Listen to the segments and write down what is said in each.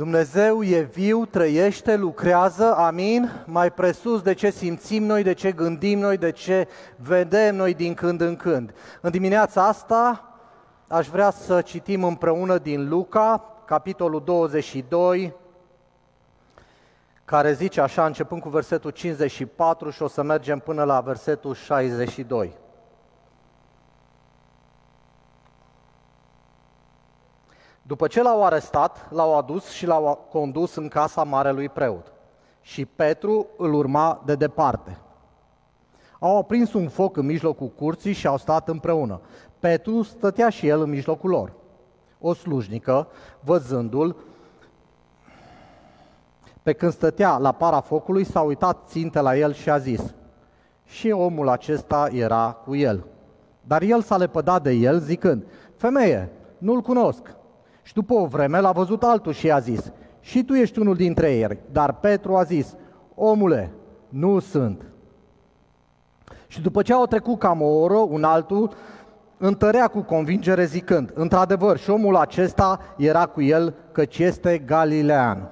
Dumnezeu e viu, trăiește, lucrează, amin, mai presus de ce simțim noi, de ce gândim noi, de ce vedem noi din când în când. În dimineața asta aș vrea să citim împreună din Luca, capitolul 22, care zice așa, începând cu versetul 54 și o să mergem până la versetul 62. După ce l-au arestat, l-au adus și l-au condus în casa marelui preot. Și Petru îl urma de departe. Au aprins un foc în mijlocul curții și au stat împreună. Petru stătea și el în mijlocul lor. O slujnică, văzându-l, pe când stătea la para focului, s-a uitat ținte la el și a zis, și omul acesta era cu el. Dar el s-a lepădat de el zicând, femeie, nu-l cunosc. Și după o vreme l-a văzut altul și a zis, și tu ești unul dintre ei. Dar Petru a zis, omule, nu sunt. Și după ce au trecut cam o oră, un altul întărea cu convingere zicând, într-adevăr, și omul acesta era cu el, căci este galilean.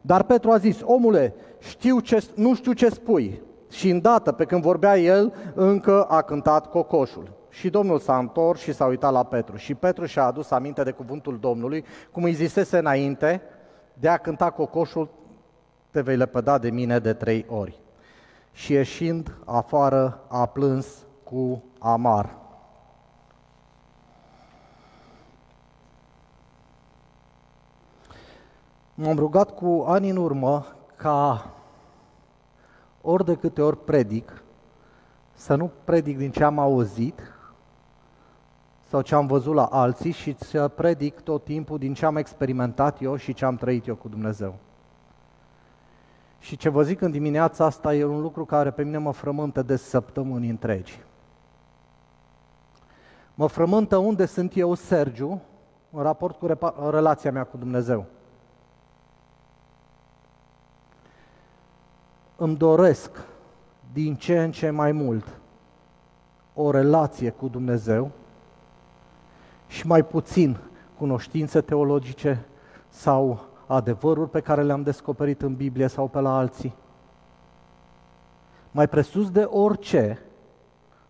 Dar Petru a zis, omule, știu ce, nu știu ce spui. Și îndată, pe când vorbea el, încă a cântat cocoșul. Și Domnul s-a întors și s-a uitat la Petru. Și Petru și-a adus aminte de cuvântul Domnului, cum îi zisese înainte, de a cânta cocoșul, te vei lepăda de mine de trei ori. Și ieșind afară, a plâns cu amar. M-am rugat cu ani în urmă ca ori de câte ori predic, să nu predic din ce am auzit, sau ce am văzut la alții și să predic tot timpul din ce am experimentat eu și ce am trăit eu cu Dumnezeu. Și ce vă zic în dimineața asta e un lucru care pe mine mă frământă de săptămâni întregi. Mă frământă unde sunt eu, Sergiu, în raport cu relația mea cu Dumnezeu. Îmi doresc din ce în ce mai mult o relație cu Dumnezeu și mai puțin cunoștințe teologice sau adevăruri pe care le-am descoperit în Biblie sau pe la alții. Mai presus de orice,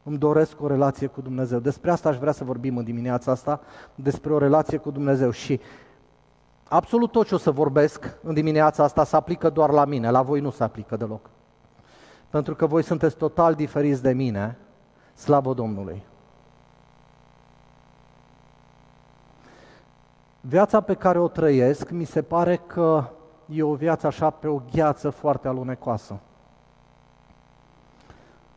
îmi doresc o relație cu Dumnezeu. Despre asta aș vrea să vorbim în dimineața asta, despre o relație cu Dumnezeu. Și absolut tot ce o să vorbesc în dimineața asta se aplică doar la mine, la voi nu se aplică deloc. Pentru că voi sunteți total diferiți de mine, slavă Domnului. Viața pe care o trăiesc mi se pare că e o viață așa pe o gheață foarte alunecoasă.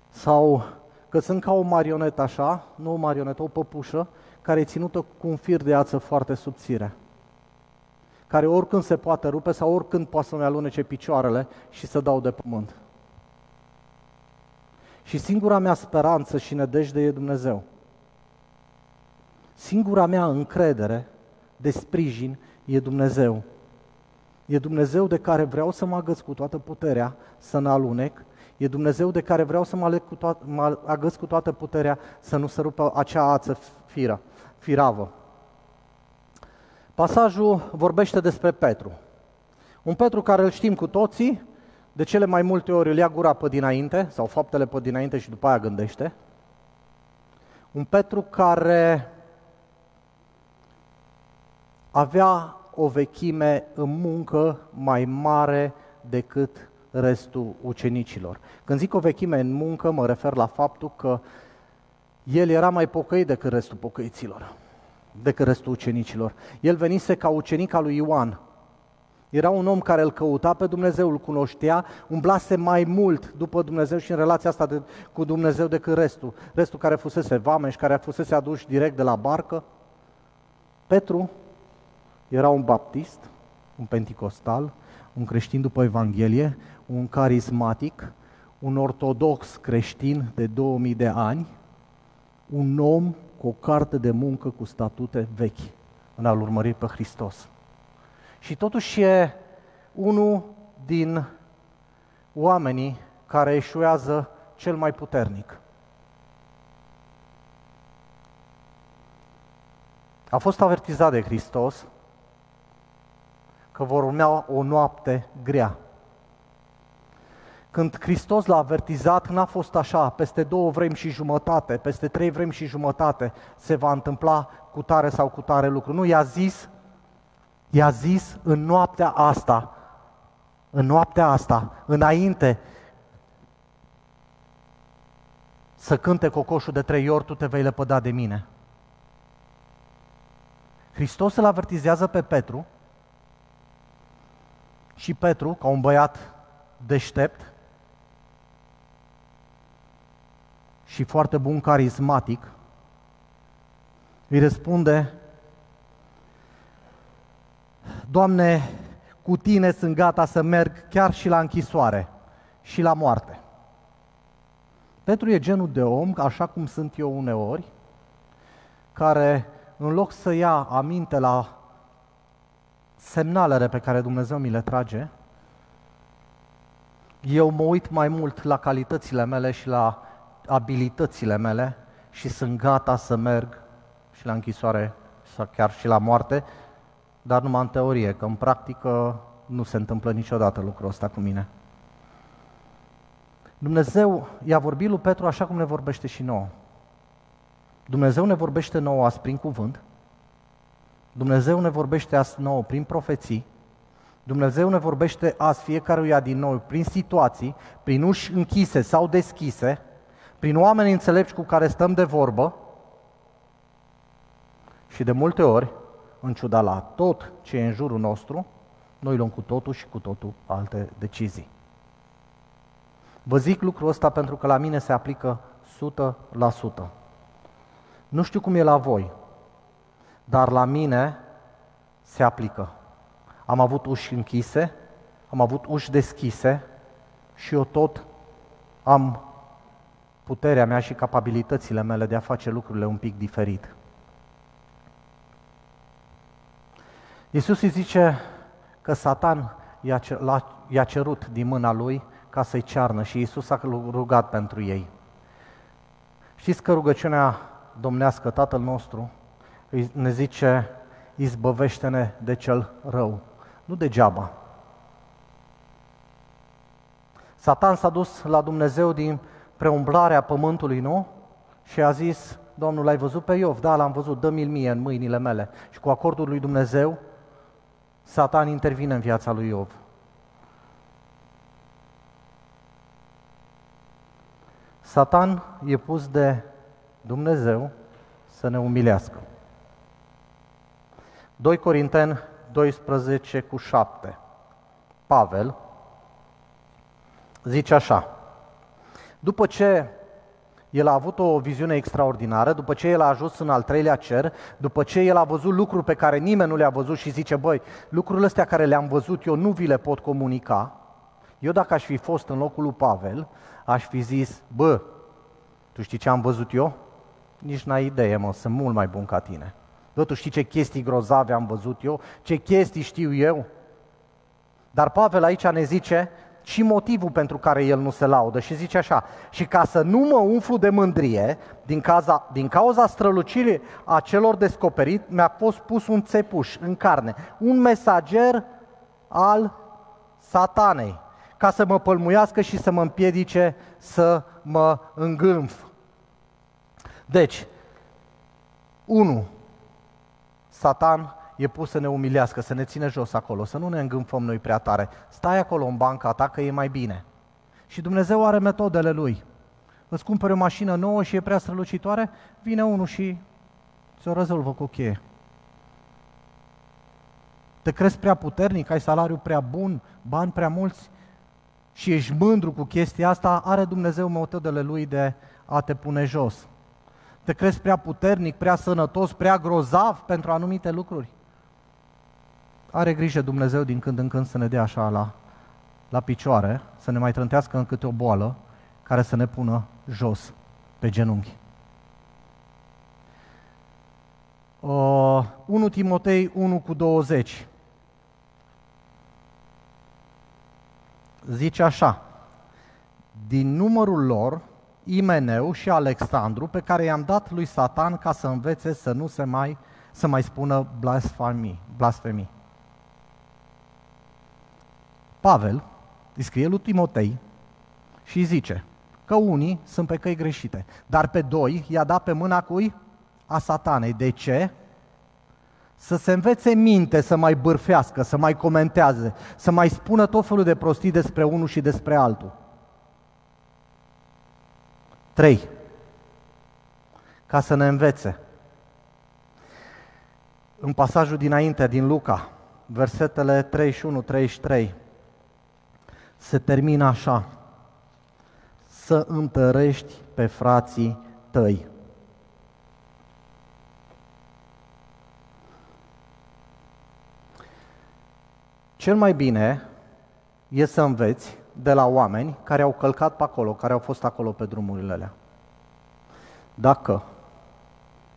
Sau că sunt ca o marionetă așa, nu o marionetă, o păpușă, care e ținută cu un fir de ață foarte subțire, care oricând se poate rupe sau oricând poate să-mi alunece picioarele și să dau de pământ. Și singura mea speranță și nedejde e Dumnezeu. Singura mea încredere de sprijin e Dumnezeu. E Dumnezeu de care vreau să mă agăț cu toată puterea, să nu alunec. E Dumnezeu de care vreau să mă, aleg cu toată, mă agăț cu toată puterea, să nu se rupă acea ață firă, firavă. Pasajul vorbește despre Petru. Un Petru care îl știm cu toții, de cele mai multe ori îl ia gura pe dinainte, sau faptele pe dinainte și după aia gândește. Un Petru care avea o vechime în muncă mai mare decât restul ucenicilor. Când zic o vechime în muncă, mă refer la faptul că el era mai pocăit decât restul pocăiților, decât restul ucenicilor. El venise ca ucenic al lui Ioan. Era un om care îl căuta pe Dumnezeu, îl cunoștea, umblase mai mult după Dumnezeu și în relația asta de, cu Dumnezeu decât restul. Restul care fusese vameș, care fusese aduși direct de la barcă. Petru era un baptist, un penticostal, un creștin după Evanghelie, un carismatic, un ortodox creștin de 2000 de ani, un om cu o carte de muncă cu statute vechi în a-L urmări pe Hristos. Și totuși e unul din oamenii care eșuează cel mai puternic. A fost avertizat de Hristos că vor urmea o noapte grea. Când Hristos l-a avertizat, n-a fost așa, peste două vremi și jumătate, peste trei vremi și jumătate se va întâmpla cu tare sau cu tare lucru. Nu, i-a zis, i-a zis în noaptea asta, în noaptea asta, înainte să cânte cocoșul de trei ori, tu te vei lepăda de mine. Hristos îl avertizează pe Petru și Petru, ca un băiat deștept și foarte bun carismatic, îi răspunde, Doamne, cu tine sunt gata să merg chiar și la închisoare și la moarte. Petru e genul de om, așa cum sunt eu uneori, care în loc să ia aminte la semnalele pe care Dumnezeu mi le trage, eu mă uit mai mult la calitățile mele și la abilitățile mele și sunt gata să merg și la închisoare sau chiar și la moarte, dar numai în teorie, că în practică nu se întâmplă niciodată lucrul ăsta cu mine. Dumnezeu i-a vorbit lui Petru așa cum ne vorbește și nouă. Dumnezeu ne vorbește nouă azi prin cuvânt, Dumnezeu ne vorbește azi nouă prin profeții, Dumnezeu ne vorbește azi fiecăruia din noi prin situații, prin uși închise sau deschise, prin oameni înțelepți cu care stăm de vorbă și de multe ori, în ciuda la tot ce e în jurul nostru, noi luăm cu totul și cu totul alte decizii. Vă zic lucrul ăsta pentru că la mine se aplică 100%. Nu știu cum e la voi, dar la mine se aplică. Am avut uși închise, am avut uși deschise și eu tot am puterea mea și capabilitățile mele de a face lucrurile un pic diferit. Iisus îi zice că Satan i-a cerut din mâna lui ca să-i cearnă și Iisus a rugat pentru ei. Știți că rugăciunea domnească Tatăl nostru ne zice, izbăvește-ne de cel rău, nu degeaba. Satan s-a dus la Dumnezeu din preumblarea pământului, nu? Și a zis, Domnul, l-ai văzut pe Iov? Da, l-am văzut, dă-mi-l mie în mâinile mele. Și cu acordul lui Dumnezeu, Satan intervine în viața lui Iov. Satan e pus de Dumnezeu să ne umilească. 2 Corinteni 12 cu 7. Pavel zice așa, după ce el a avut o viziune extraordinară, după ce el a ajuns în al treilea cer, după ce el a văzut lucruri pe care nimeni nu le-a văzut și zice, băi, lucrurile astea care le-am văzut eu nu vi le pot comunica, eu dacă aș fi fost în locul lui Pavel, aș fi zis, bă, tu știi ce am văzut eu? Nici n-ai idee, mă, sunt mult mai bun ca tine. Bă, tu știi ce chestii grozave am văzut eu? Ce chestii știu eu? Dar Pavel aici ne zice și motivul pentru care el nu se laudă și zice așa, și ca să nu mă umflu de mândrie, din cauza, din cauza strălucirii a celor descoperit, mi-a fost pus un țepuș în carne, un mesager al satanei, ca să mă pălmuiască și să mă împiedice să mă îngânf. Deci, 1. Satan e pus să ne umilească, să ne ține jos acolo, să nu ne îngânfăm noi prea tare. Stai acolo în banca ta că e mai bine. Și Dumnezeu are metodele Lui. Îți cumperi o mașină nouă și e prea strălucitoare, vine unul și ți-o rezolvă cu cheie. Te crezi prea puternic, ai salariu prea bun, bani prea mulți și ești mândru cu chestia asta, are Dumnezeu metodele Lui de a te pune jos. Te crezi prea puternic, prea sănătos, prea grozav pentru anumite lucruri. Are grijă Dumnezeu din când în când să ne dea așa la, la picioare, să ne mai trântească în câte o boală care să ne pună jos pe genunchi. Uh, 1 Timotei 1 cu 20 zice așa, din numărul lor Imeneu și Alexandru, pe care i-am dat lui Satan ca să învețe să nu se mai, să mai spună blasfemii. blasfemii. Pavel îi scrie lui Timotei și îi zice că unii sunt pe căi greșite, dar pe doi i-a dat pe mâna cui? A satanei. De ce? Să se învețe minte, să mai bârfească, să mai comenteze, să mai spună tot felul de prostii despre unul și despre altul. 3. Ca să ne învețe. În pasajul dinainte, din Luca, versetele 31-33, se termină așa. Să întărești pe frații tăi. Cel mai bine e să înveți de la oameni care au călcat pe acolo, care au fost acolo pe drumurile alea. Dacă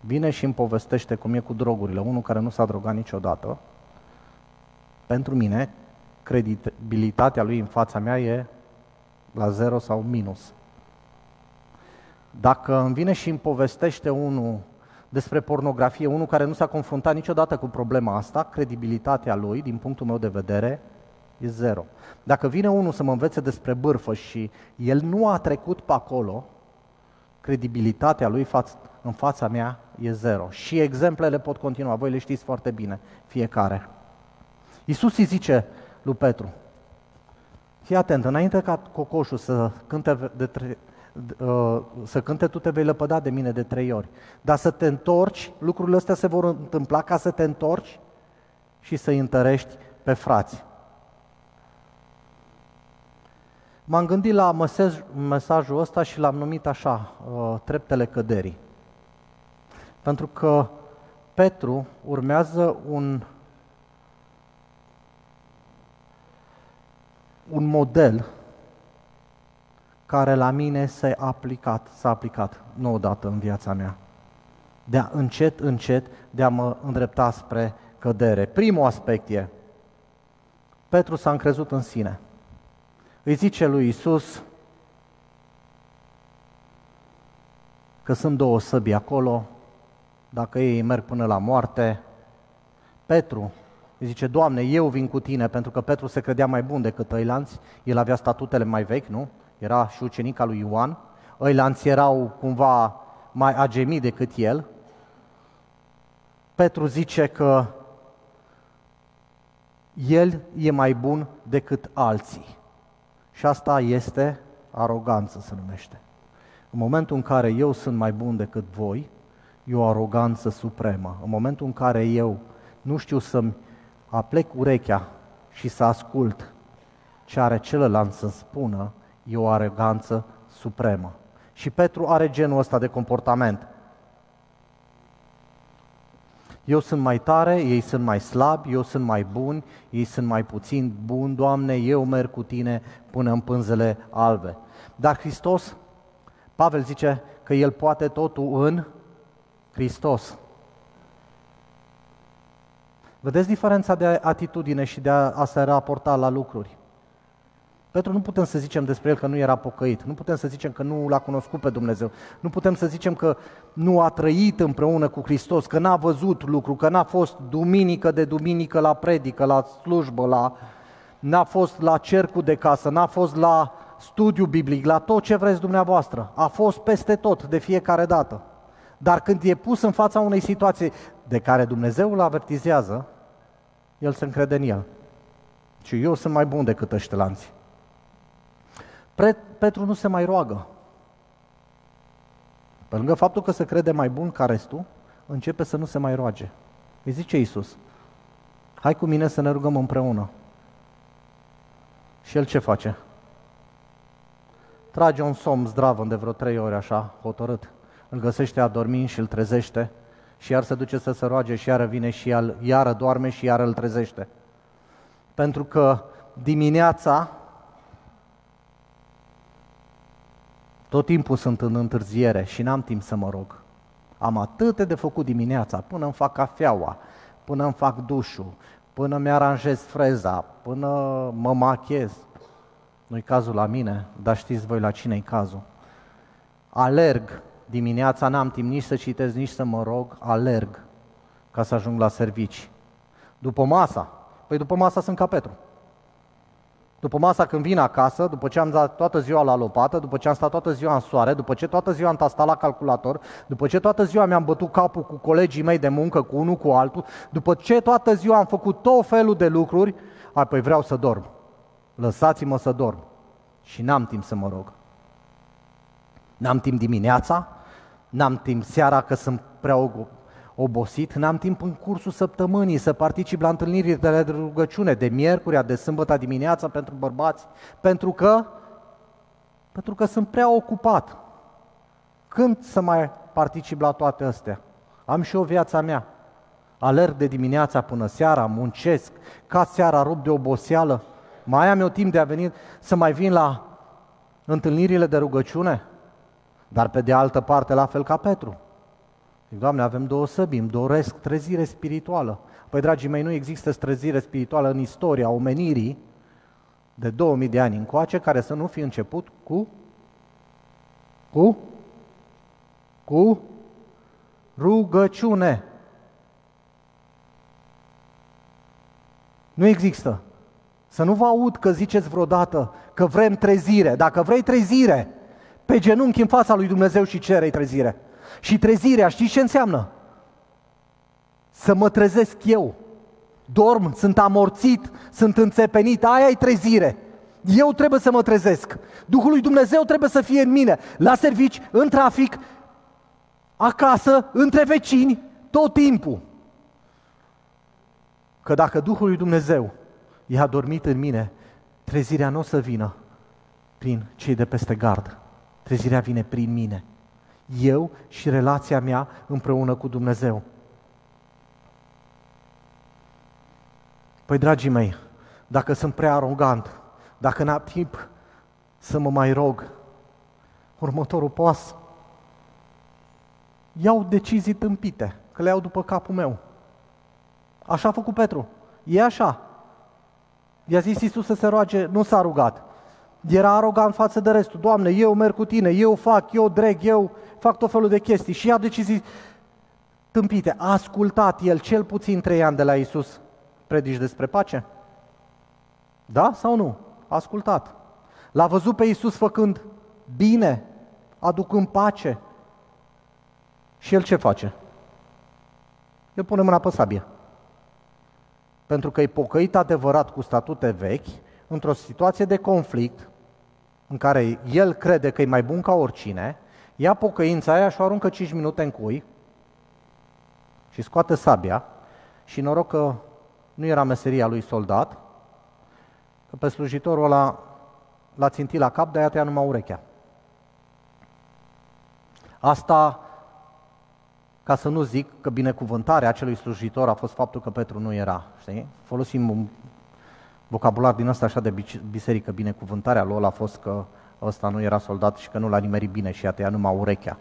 vine și îmi povestește cum e cu drogurile, unul care nu s-a drogat niciodată, pentru mine, credibilitatea lui în fața mea e la zero sau minus. Dacă îmi vine și îmi povestește unul despre pornografie, unul care nu s-a confruntat niciodată cu problema asta, credibilitatea lui, din punctul meu de vedere, e zero. Dacă vine unul să mă învețe despre bârfă și el nu a trecut pe acolo, credibilitatea lui în fața mea e zero. Și exemplele pot continua, voi le știți foarte bine, fiecare. Iisus îi zice lui Petru, fii atent, înainte ca cocoșul să cânte, de tre- uh, să cânte, tu te vei lăpăda de mine de trei ori. Dar să te întorci, lucrurile astea se vor întâmpla ca să te întorci și să-i întărești pe frați. M-am gândit la mesaj, mesajul ăsta și l-am numit așa, uh, treptele căderii. Pentru că Petru urmează un, un model care la mine s-a aplicat, s-a aplicat nu odată în viața mea. De a încet, încet, de a mă îndrepta spre cădere. Primul aspect e, Petru s-a încrezut în sine îi zice lui Isus că sunt două săbi acolo, dacă ei merg până la moarte. Petru îi zice, Doamne, eu vin cu tine, pentru că Petru se credea mai bun decât ăilanți, el avea statutele mai vechi, nu? Era și ucenica lui Ioan, ăilanți erau cumva mai agemi decât el. Petru zice că el e mai bun decât alții. Și asta este aroganță, se numește. În momentul în care eu sunt mai bun decât voi, e o aroganță supremă. În momentul în care eu nu știu să-mi aplec urechea și să ascult ce are celălalt să spună, e o aroganță supremă. Și Petru are genul ăsta de comportament eu sunt mai tare, ei sunt mai slabi, eu sunt mai bun, ei sunt mai puțin bun, Doamne, eu merg cu Tine până în pânzele albe. Dar Hristos, Pavel zice că El poate totul în Hristos. Vedeți diferența de atitudine și de a, a se raporta la lucruri. Petru nu putem să zicem despre el că nu era pocăit, nu putem să zicem că nu l-a cunoscut pe Dumnezeu, nu putem să zicem că nu a trăit împreună cu Hristos, că n-a văzut lucru, că n-a fost duminică de duminică la predică, la slujbă, la... n-a fost la cercul de casă, n-a fost la studiu biblic, la tot ce vreți dumneavoastră. A fost peste tot, de fiecare dată. Dar când e pus în fața unei situații de care Dumnezeu îl avertizează, el se încrede în el. Și eu sunt mai bun decât ăștia lanții. Petru nu se mai roagă. Pe lângă faptul că se crede mai bun ca restul, începe să nu se mai roage. Îi zice Iisus, hai cu mine să ne rugăm împreună. Și el ce face? Trage un somn zdravă de vreo trei ore așa, hotărât. Îl găsește adormind și îl trezește și iar se duce să se roage și iară vine și el, iară doarme și iară îl trezește. Pentru că dimineața Tot timpul sunt în întârziere și n-am timp să mă rog. Am atât de făcut dimineața, până îmi fac cafeaua, până îmi fac dușul, până mi-aranjez freza, până mă machez. Nu-i cazul la mine, dar știți voi la cine e cazul. Alerg dimineața, n-am timp nici să citesc, nici să mă rog, alerg ca să ajung la servici. După masa, păi după masa sunt ca Petru. După masa când vin acasă, după ce am dat toată ziua la lopată, după ce am stat toată ziua în soare, după ce toată ziua am tastat la calculator, după ce toată ziua mi-am bătut capul cu colegii mei de muncă, cu unul cu altul, după ce toată ziua am făcut tot felul de lucruri, apoi vreau să dorm. Lăsați-mă să dorm. Și n-am timp să mă rog. N-am timp dimineața, n-am timp seara că sunt prea obosit, n-am timp în cursul săptămânii să particip la întâlniri de rugăciune, de miercurea, de sâmbătă dimineața pentru bărbați, pentru că, pentru că sunt prea ocupat. Când să mai particip la toate astea? Am și o viața mea. Alerg de dimineața până seara, muncesc, ca seara rup de oboseală. Mai am eu timp de a veni să mai vin la întâlnirile de rugăciune? Dar pe de altă parte, la fel ca Petru. Zic, Doamne, avem două săbi, îmi doresc trezire spirituală. Păi, dragii mei, nu există trezire spirituală în istoria omenirii de 2000 de ani încoace care să nu fi început cu cu cu rugăciune. Nu există. Să nu vă aud că ziceți vreodată că vrem trezire. Dacă vrei trezire, pe genunchi în fața lui Dumnezeu și cerei trezire. Și trezirea, știți ce înseamnă? Să mă trezesc eu. Dorm, sunt amorțit, sunt înțepenit, aia e trezire. Eu trebuie să mă trezesc. Duhul lui Dumnezeu trebuie să fie în mine, la servici, în trafic, acasă, între vecini, tot timpul. Că dacă Duhul lui Dumnezeu e adormit în mine, trezirea nu o să vină prin cei de peste gard. Trezirea vine prin mine eu și relația mea împreună cu Dumnezeu. Păi, dragii mei, dacă sunt prea arogant, dacă n-am timp să mă mai rog, următorul pas, iau decizii tâmpite, că le iau după capul meu. Așa a făcut Petru. E așa. I-a zis Iisus să se roage, nu s-a rugat. Era arogant față de restul. Doamne, eu merg cu tine, eu fac, eu dreg, eu fac tot felul de chestii. Și ia decizii tâmpite. A ascultat el cel puțin trei ani de la Isus predici despre pace? Da sau nu? A ascultat. L-a văzut pe Isus făcând bine, aducând pace. Și el ce face? El pune mâna pe sabie. Pentru că e pocăit adevărat cu statute vechi, într-o situație de conflict, în care el crede că e mai bun ca oricine, ia pocăința aia și o aruncă 5 minute în cui și scoate sabia și noroc că nu era meseria lui soldat, că pe slujitorul ăla l-a țintit la cap, de-aia tăia numai urechea. Asta ca să nu zic că binecuvântarea acelui slujitor a fost faptul că Petru nu era. Știi? Folosim un vocabular din ăsta așa de biserică, binecuvântarea lui a fost că ăsta nu era soldat și că nu l-a nimerit bine și a tăiat numai urechea.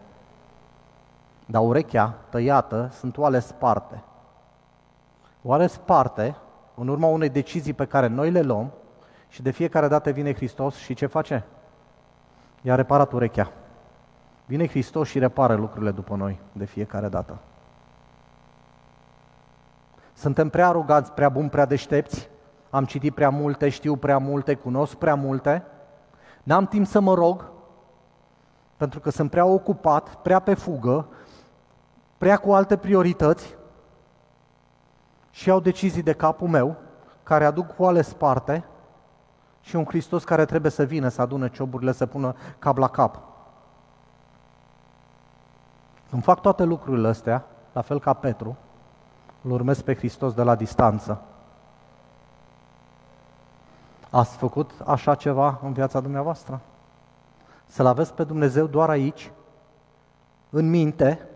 Dar urechea tăiată sunt oale sparte. Oale sparte în urma unei decizii pe care noi le luăm și de fiecare dată vine Hristos și ce face? I-a reparat urechea. Vine Hristos și repară lucrurile după noi de fiecare dată. Suntem prea aroganți, prea buni, prea deștepți, am citit prea multe, știu prea multe, cunosc prea multe, n-am timp să mă rog, pentru că sunt prea ocupat, prea pe fugă, prea cu alte priorități și iau decizii de capul meu, care aduc ale sparte și un Hristos care trebuie să vină să adune cioburile, să pună cap la cap. Când fac toate lucrurile astea, la fel ca Petru, îl urmez pe Hristos de la distanță. Ați făcut așa ceva în viața dumneavoastră? Să-L aveți pe Dumnezeu doar aici, în minte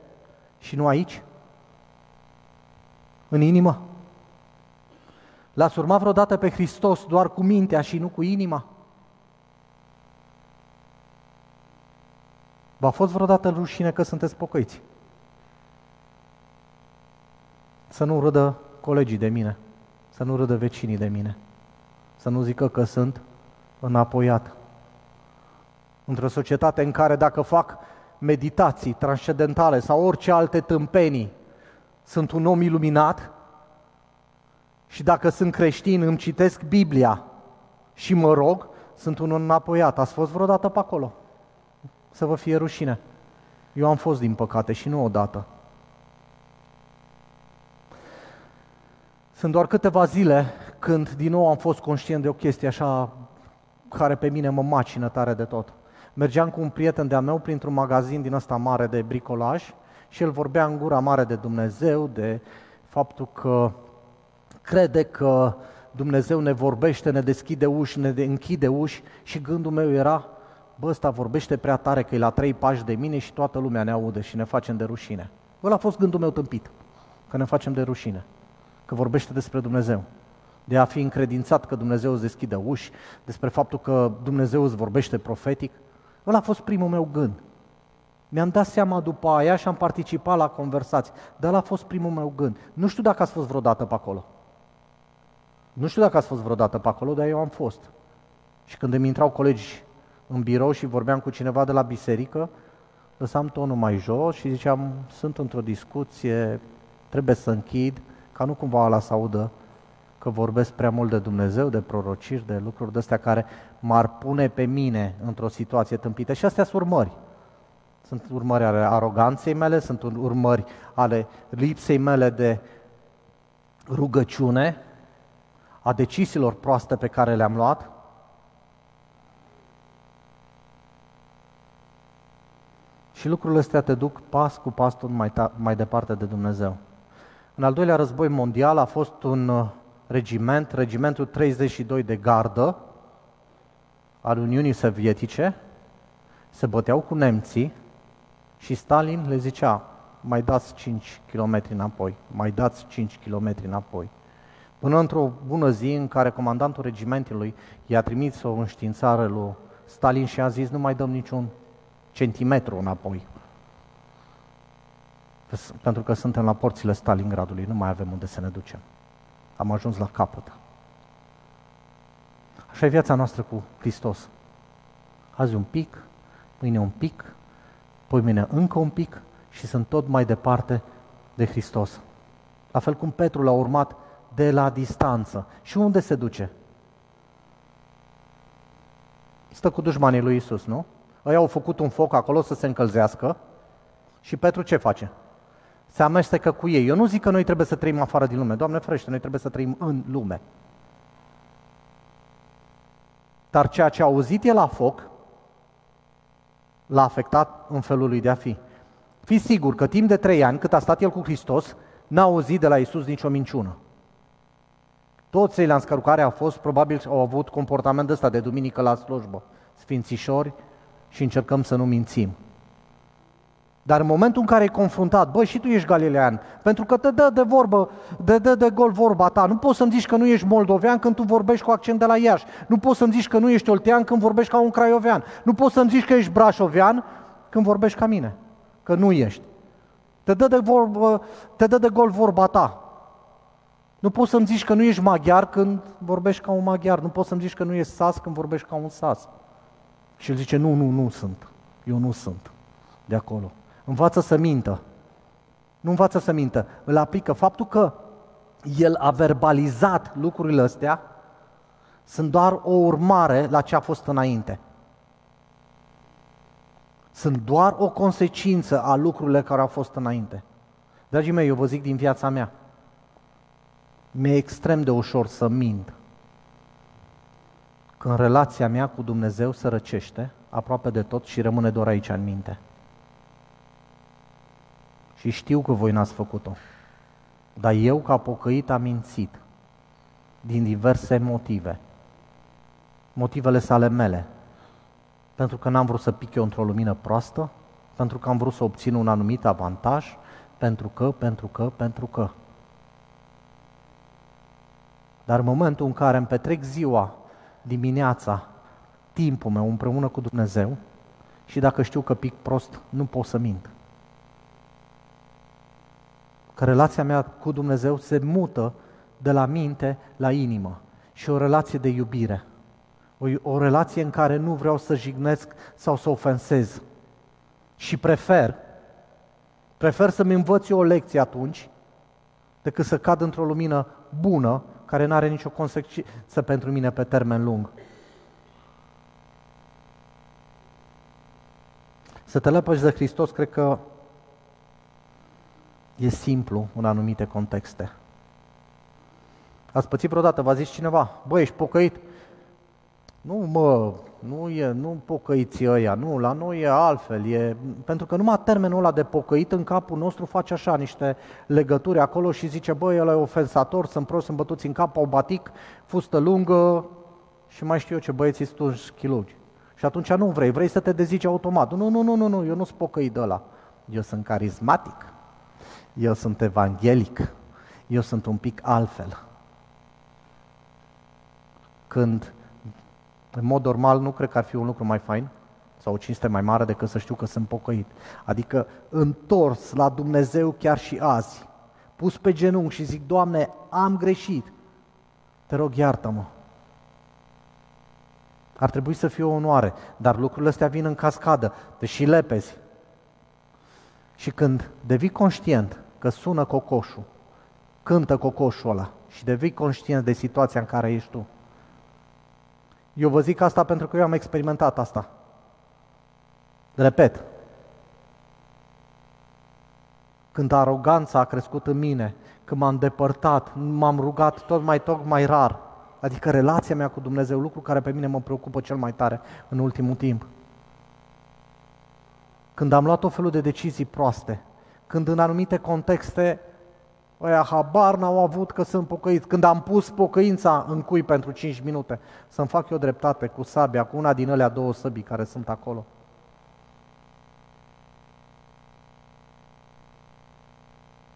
și nu aici? În inimă? L-ați urmat vreodată pe Hristos doar cu mintea și nu cu inima? V-a fost vreodată rușine că sunteți pocăiți? Să nu râdă colegii de mine, să nu râdă vecinii de mine să nu zică că sunt înapoiat. Într-o societate în care dacă fac meditații transcendentale sau orice alte tâmpenii, sunt un om iluminat și dacă sunt creștin îmi citesc Biblia și mă rog, sunt un înapoiat. Ați fost vreodată pe acolo? Să vă fie rușine. Eu am fost, din păcate, și nu odată. Sunt doar câteva zile când din nou am fost conștient de o chestie așa care pe mine mă macină tare de tot. Mergeam cu un prieten de-a meu printr-un magazin din ăsta mare de bricolaj și el vorbea în gura mare de Dumnezeu, de faptul că crede că Dumnezeu ne vorbește, ne deschide uși, ne închide uși și gândul meu era, bă, ăsta vorbește prea tare că e la trei pași de mine și toată lumea ne aude și ne facem de rușine. Ăla a fost gândul meu tâmpit, că ne facem de rușine, că vorbește despre Dumnezeu de a fi încredințat că Dumnezeu îți deschide uși, despre faptul că Dumnezeu îți vorbește profetic. Ăla a fost primul meu gând. Mi-am dat seama după aia și am participat la conversații, dar ăla a fost primul meu gând. Nu știu dacă ați fost vreodată pe acolo. Nu știu dacă ați fost vreodată pe acolo, dar eu am fost. Și când îmi intrau colegi în birou și vorbeam cu cineva de la biserică, lăsam tonul mai jos și ziceam, sunt într-o discuție, trebuie să închid, ca nu cumva la să audă că vorbesc prea mult de Dumnezeu, de prorociri, de lucruri de astea care m-ar pune pe mine într-o situație tâmpită. Și astea sunt urmări. Sunt urmări ale aroganței mele, sunt urmări ale lipsei mele de rugăciune, a deciziilor proaste pe care le-am luat. Și lucrurile astea te duc pas cu pas tot mai, ta, mai departe de Dumnezeu. În al doilea război mondial a fost un uh, regiment, regimentul 32 de gardă al Uniunii Sovietice, se băteau cu nemții și Stalin le zicea, mai dați 5 km înapoi, mai dați 5 km înapoi. Până într-o bună zi în care comandantul regimentului i-a trimis o înștiințare lui Stalin și a zis nu mai dăm niciun centimetru înapoi. Pentru că suntem la porțile Stalingradului, nu mai avem unde să ne ducem. Am ajuns la capăt. Așa e viața noastră cu Hristos. Azi un pic, mâine un pic, poi mâine încă un pic și sunt tot mai departe de Hristos. La fel cum Petru l-a urmat de la distanță. Și unde se duce? Stă cu dușmanii lui Isus, nu? Ei au făcut un foc acolo să se încălzească și Petru ce face? Se amestecă cu ei. Eu nu zic că noi trebuie să trăim afară din lume. Doamne ferește, noi trebuie să trăim în lume. Dar ceea ce a auzit el la foc l-a afectat în felul lui de a fi. Fiți sigur că timp de trei ani, cât a stat el cu Hristos, n-a auzit de la Isus nicio minciună. Toți ceilalți care au fost, probabil au avut comportament ăsta de duminică la slujbă. Sfințișori și încercăm să nu mințim. Dar în momentul în care e confruntat, băi, și tu ești galilean, pentru că te dă de vorbă, de dă de gol vorba ta. Nu poți să-mi zici că nu ești moldovean când tu vorbești cu accent de la Iași. Nu poți să-mi zici că nu ești oltean când vorbești ca un craiovean. Nu poți să-mi zici că ești brașovean când vorbești ca mine. Că nu ești. Te dă de, vorbă, te dă de gol vorba ta. Nu poți să-mi zici că nu ești maghiar când vorbești ca un maghiar. Nu poți să-mi zici că nu ești sas când vorbești ca un sas. Și el zice, nu, nu, nu sunt. Eu nu sunt de acolo. Învață să mintă. Nu învață să mintă. Îl aplică. Faptul că el a verbalizat lucrurile astea sunt doar o urmare la ce a fost înainte. Sunt doar o consecință a lucrurilor care au fost înainte. Dragii mei, eu vă zic din viața mea, mi-e extrem de ușor să mint. Când relația mea cu Dumnezeu se răcește aproape de tot și rămâne doar aici în minte. Și știu că voi n-ați făcut-o. Dar eu, ca pocăit, am mințit din diverse motive. Motivele sale mele. Pentru că n-am vrut să pic eu într-o lumină proastă, pentru că am vrut să obțin un anumit avantaj, pentru că, pentru că, pentru că. Dar în momentul în care îmi petrec ziua, dimineața, timpul meu împreună cu Dumnezeu și dacă știu că pic prost, nu pot să mint. Că relația mea cu Dumnezeu se mută de la minte la inimă și o relație de iubire. O, o relație în care nu vreau să jignesc sau să ofensez. Și prefer, prefer să-mi învăț eu o lecție atunci decât să cad într-o lumină bună care nu are nicio consecvență pentru mine pe termen lung. Să te lepăși de Hristos, cred că e simplu în anumite contexte. Ați pățit vreodată, v-a zis cineva, băi, ești pocăit? Nu, mă, nu e, nu pocăiți ăia, nu, la noi e altfel, e, pentru că numai termenul ăla de pocăit în capul nostru face așa niște legături acolo și zice, băi, ăla e ofensator, sunt prost, sunt bătuți în cap, au batic, fustă lungă și mai știu eu ce băieții sunt chilugi. Și atunci nu vrei, vrei să te dezici automat. Nu, nu, nu, nu, nu, eu nu sunt pocăit de ăla. Eu sunt carismatic, eu sunt evanghelic, eu sunt un pic altfel. Când în mod normal, nu cred că ar fi un lucru mai fain sau o cinste mai mare decât să știu că sunt pocăit. Adică întors la Dumnezeu chiar și azi, pus pe genunchi și zic, Doamne, am greșit, te rog, iartă-mă. Ar trebui să fie o onoare, dar lucrurile astea vin în cascadă, te și lepezi. Și când devii conștient că sună cocoșul, cântă cocoșul ăla și devii conștient de situația în care ești tu, eu vă zic asta pentru că eu am experimentat asta. Repet. Când aroganța a crescut în mine, când m-am depărtat, m-am rugat tot mai, tot mai rar, adică relația mea cu Dumnezeu, lucru care pe mine mă preocupă cel mai tare în ultimul timp. Când am luat o felul de decizii proaste, când în anumite contexte Ăia habar n-au avut că sunt pocăit. Când am pus pocăința în cui pentru 5 minute, să-mi fac eu dreptate cu sabia, cu una din alea două săbii care sunt acolo.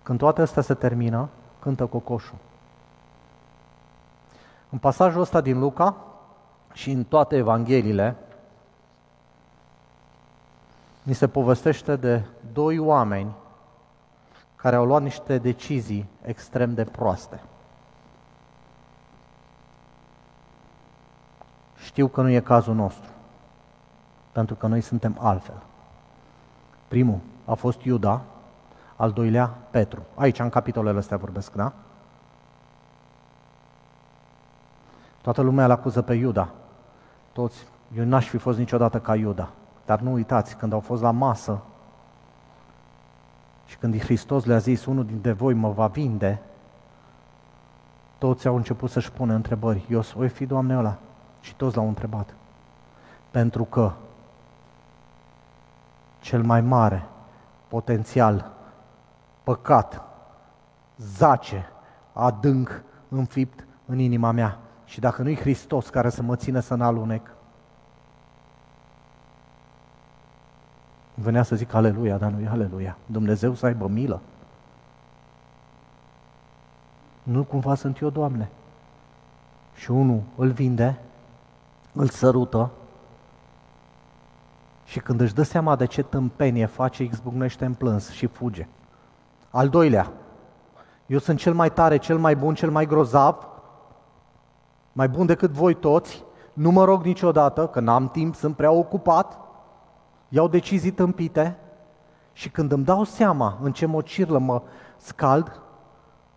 Când toate astea se termină, cântă cocoșul. În pasajul ăsta din Luca și în toate evangheliile, ni se povestește de doi oameni care au luat niște decizii extrem de proaste. Știu că nu e cazul nostru, pentru că noi suntem altfel. Primul a fost Iuda, al doilea Petru. Aici, în capitolele astea vorbesc, da? Toată lumea îl acuză pe Iuda. Toți. Eu n-aș fi fost niciodată ca Iuda. Dar nu uitați, când au fost la masă, și când Hristos le-a zis, unul dintre voi mă va vinde, toți au început să-și pună întrebări. Eu voi fi, Doamne, ăla? Și toți l-au întrebat. Pentru că cel mai mare potențial păcat zace adânc înfipt în inima mea. Și dacă nu-i Hristos care să mă țină să n-alunec, Venea să zic aleluia, dar nu e aleluia. Dumnezeu să aibă milă. Nu cumva sunt eu, Doamne. Și unul îl vinde, îl sărută și când își dă seama de ce tâmpenie face, izbucnește în plâns și fuge. Al doilea, eu sunt cel mai tare, cel mai bun, cel mai grozav, mai bun decât voi toți, nu mă rog niciodată, că n-am timp, sunt prea ocupat, iau decizii tâmpite și când îmi dau seama în ce mocirlă mă scald,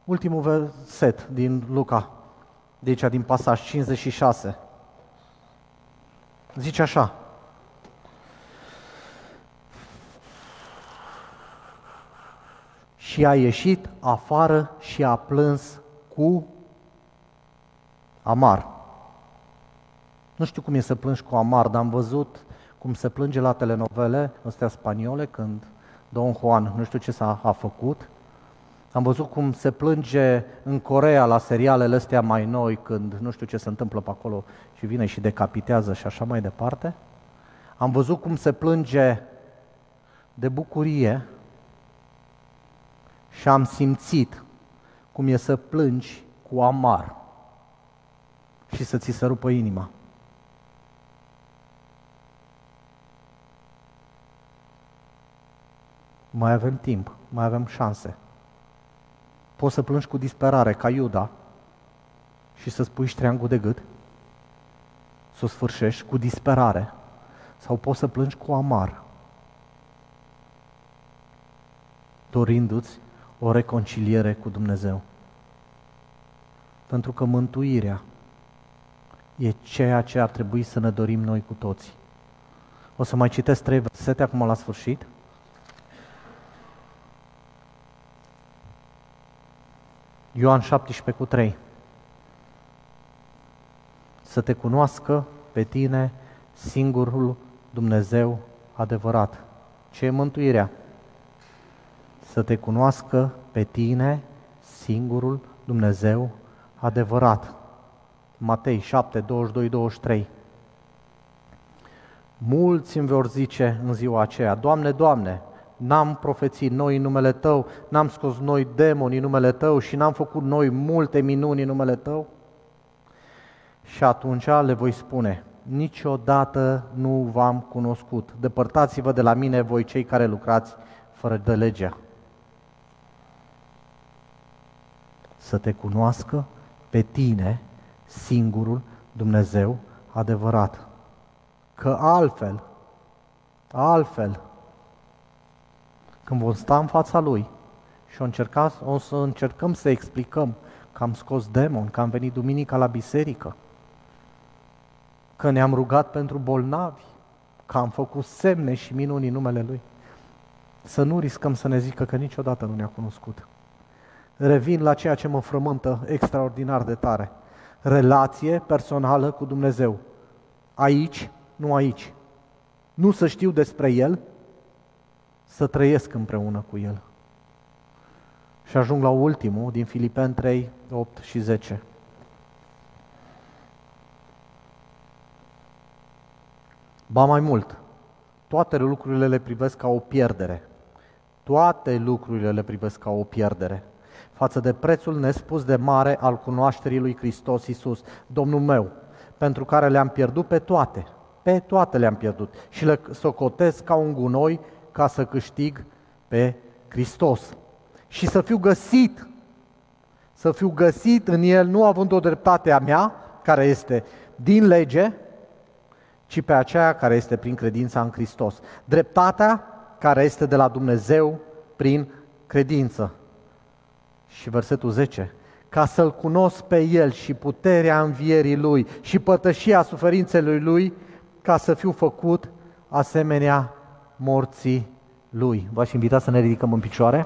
ultimul verset din Luca, de aici din pasaj 56, zice așa, și a ieșit afară și a plâns cu amar. Nu știu cum e să plângi cu amar, dar am văzut cum se plânge la telenovele astea spaniole când Don Juan nu știu ce s-a a făcut. Am văzut cum se plânge în Corea la serialele astea mai noi când nu știu ce se întâmplă pe acolo și vine și decapitează și așa mai departe. Am văzut cum se plânge de bucurie și am simțit cum e să plângi cu amar și să ți se rupă inima. Mai avem timp, mai avem șanse. Poți să plângi cu disperare ca Iuda și să spui ștreangul de gât, să o sfârșești cu disperare, sau poți să plângi cu amar, dorindu-ți o reconciliere cu Dumnezeu. Pentru că mântuirea e ceea ce ar trebui să ne dorim noi cu toții. O să mai citesc trei versete acum la sfârșit. Ioan 17 cu 3. Să te cunoască pe tine singurul Dumnezeu adevărat. Ce e mântuirea? Să te cunoască pe tine singurul Dumnezeu adevărat. Matei 7, 22, 23. Mulți îmi vor zice în ziua aceea, Doamne, Doamne, n-am profețit noi în numele Tău, n-am scos noi demoni în numele Tău și n-am făcut noi multe minuni în numele Tău? Și atunci le voi spune, niciodată nu v-am cunoscut. Depărtați-vă de la mine voi cei care lucrați fără de legea. Să te cunoască pe tine, singurul Dumnezeu adevărat. Că altfel, altfel, când vom sta în fața Lui și o, încerca, o să încercăm să explicăm că am scos demon, că am venit duminica la biserică, că ne-am rugat pentru bolnavi, că am făcut semne și minuni în numele Lui. Să nu riscăm să ne zică că niciodată nu ne-a cunoscut. Revin la ceea ce mă frământă extraordinar de tare. Relație personală cu Dumnezeu. Aici, nu aici. Nu să știu despre El, să trăiesc împreună cu El. Și ajung la ultimul din Filipen 3, 8 și 10. Ba mai mult, toate lucrurile le privesc ca o pierdere. Toate lucrurile le privesc ca o pierdere față de prețul nespus de mare al cunoașterii lui Hristos Iisus, Domnul meu, pentru care le-am pierdut pe toate. Pe toate le-am pierdut și le socotesc ca un gunoi ca să câștig pe Hristos. Și să fiu găsit, să fiu găsit în El, nu având o dreptate a mea, care este din lege, ci pe aceea care este prin credința în Hristos. Dreptatea care este de la Dumnezeu prin credință. Și versetul 10. Ca să-L cunosc pe El și puterea învierii Lui și pătășia suferințelor Lui, ca să fiu făcut asemenea morții Lui. V-aș invita să ne ridicăm în picioare.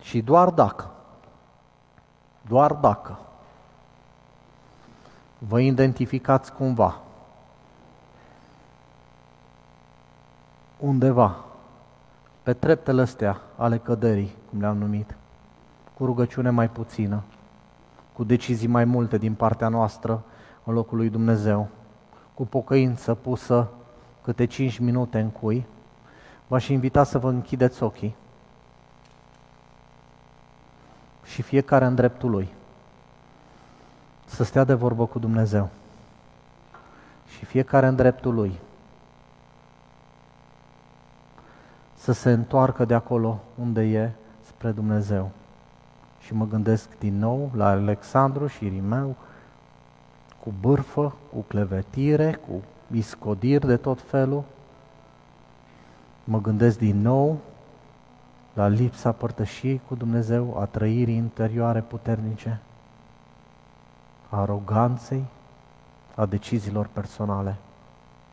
Și doar dacă, doar dacă vă identificați cumva undeva pe treptele astea ale căderii, cum le-am numit, cu rugăciune mai puțină, cu decizii mai multe din partea noastră în locul lui Dumnezeu, cu pocăință pusă câte cinci minute în cui, v-aș invita să vă închideți ochii și fiecare în dreptul lui să stea de vorbă cu Dumnezeu și fiecare în dreptul lui să se întoarcă de acolo unde e spre Dumnezeu. Și mă gândesc din nou la Alexandru și Rimeu, cu bârfă, cu clevetire, cu iscodiri de tot felul. Mă gândesc din nou la lipsa părtășiei cu Dumnezeu, a trăirii interioare puternice, a aroganței, a deciziilor personale.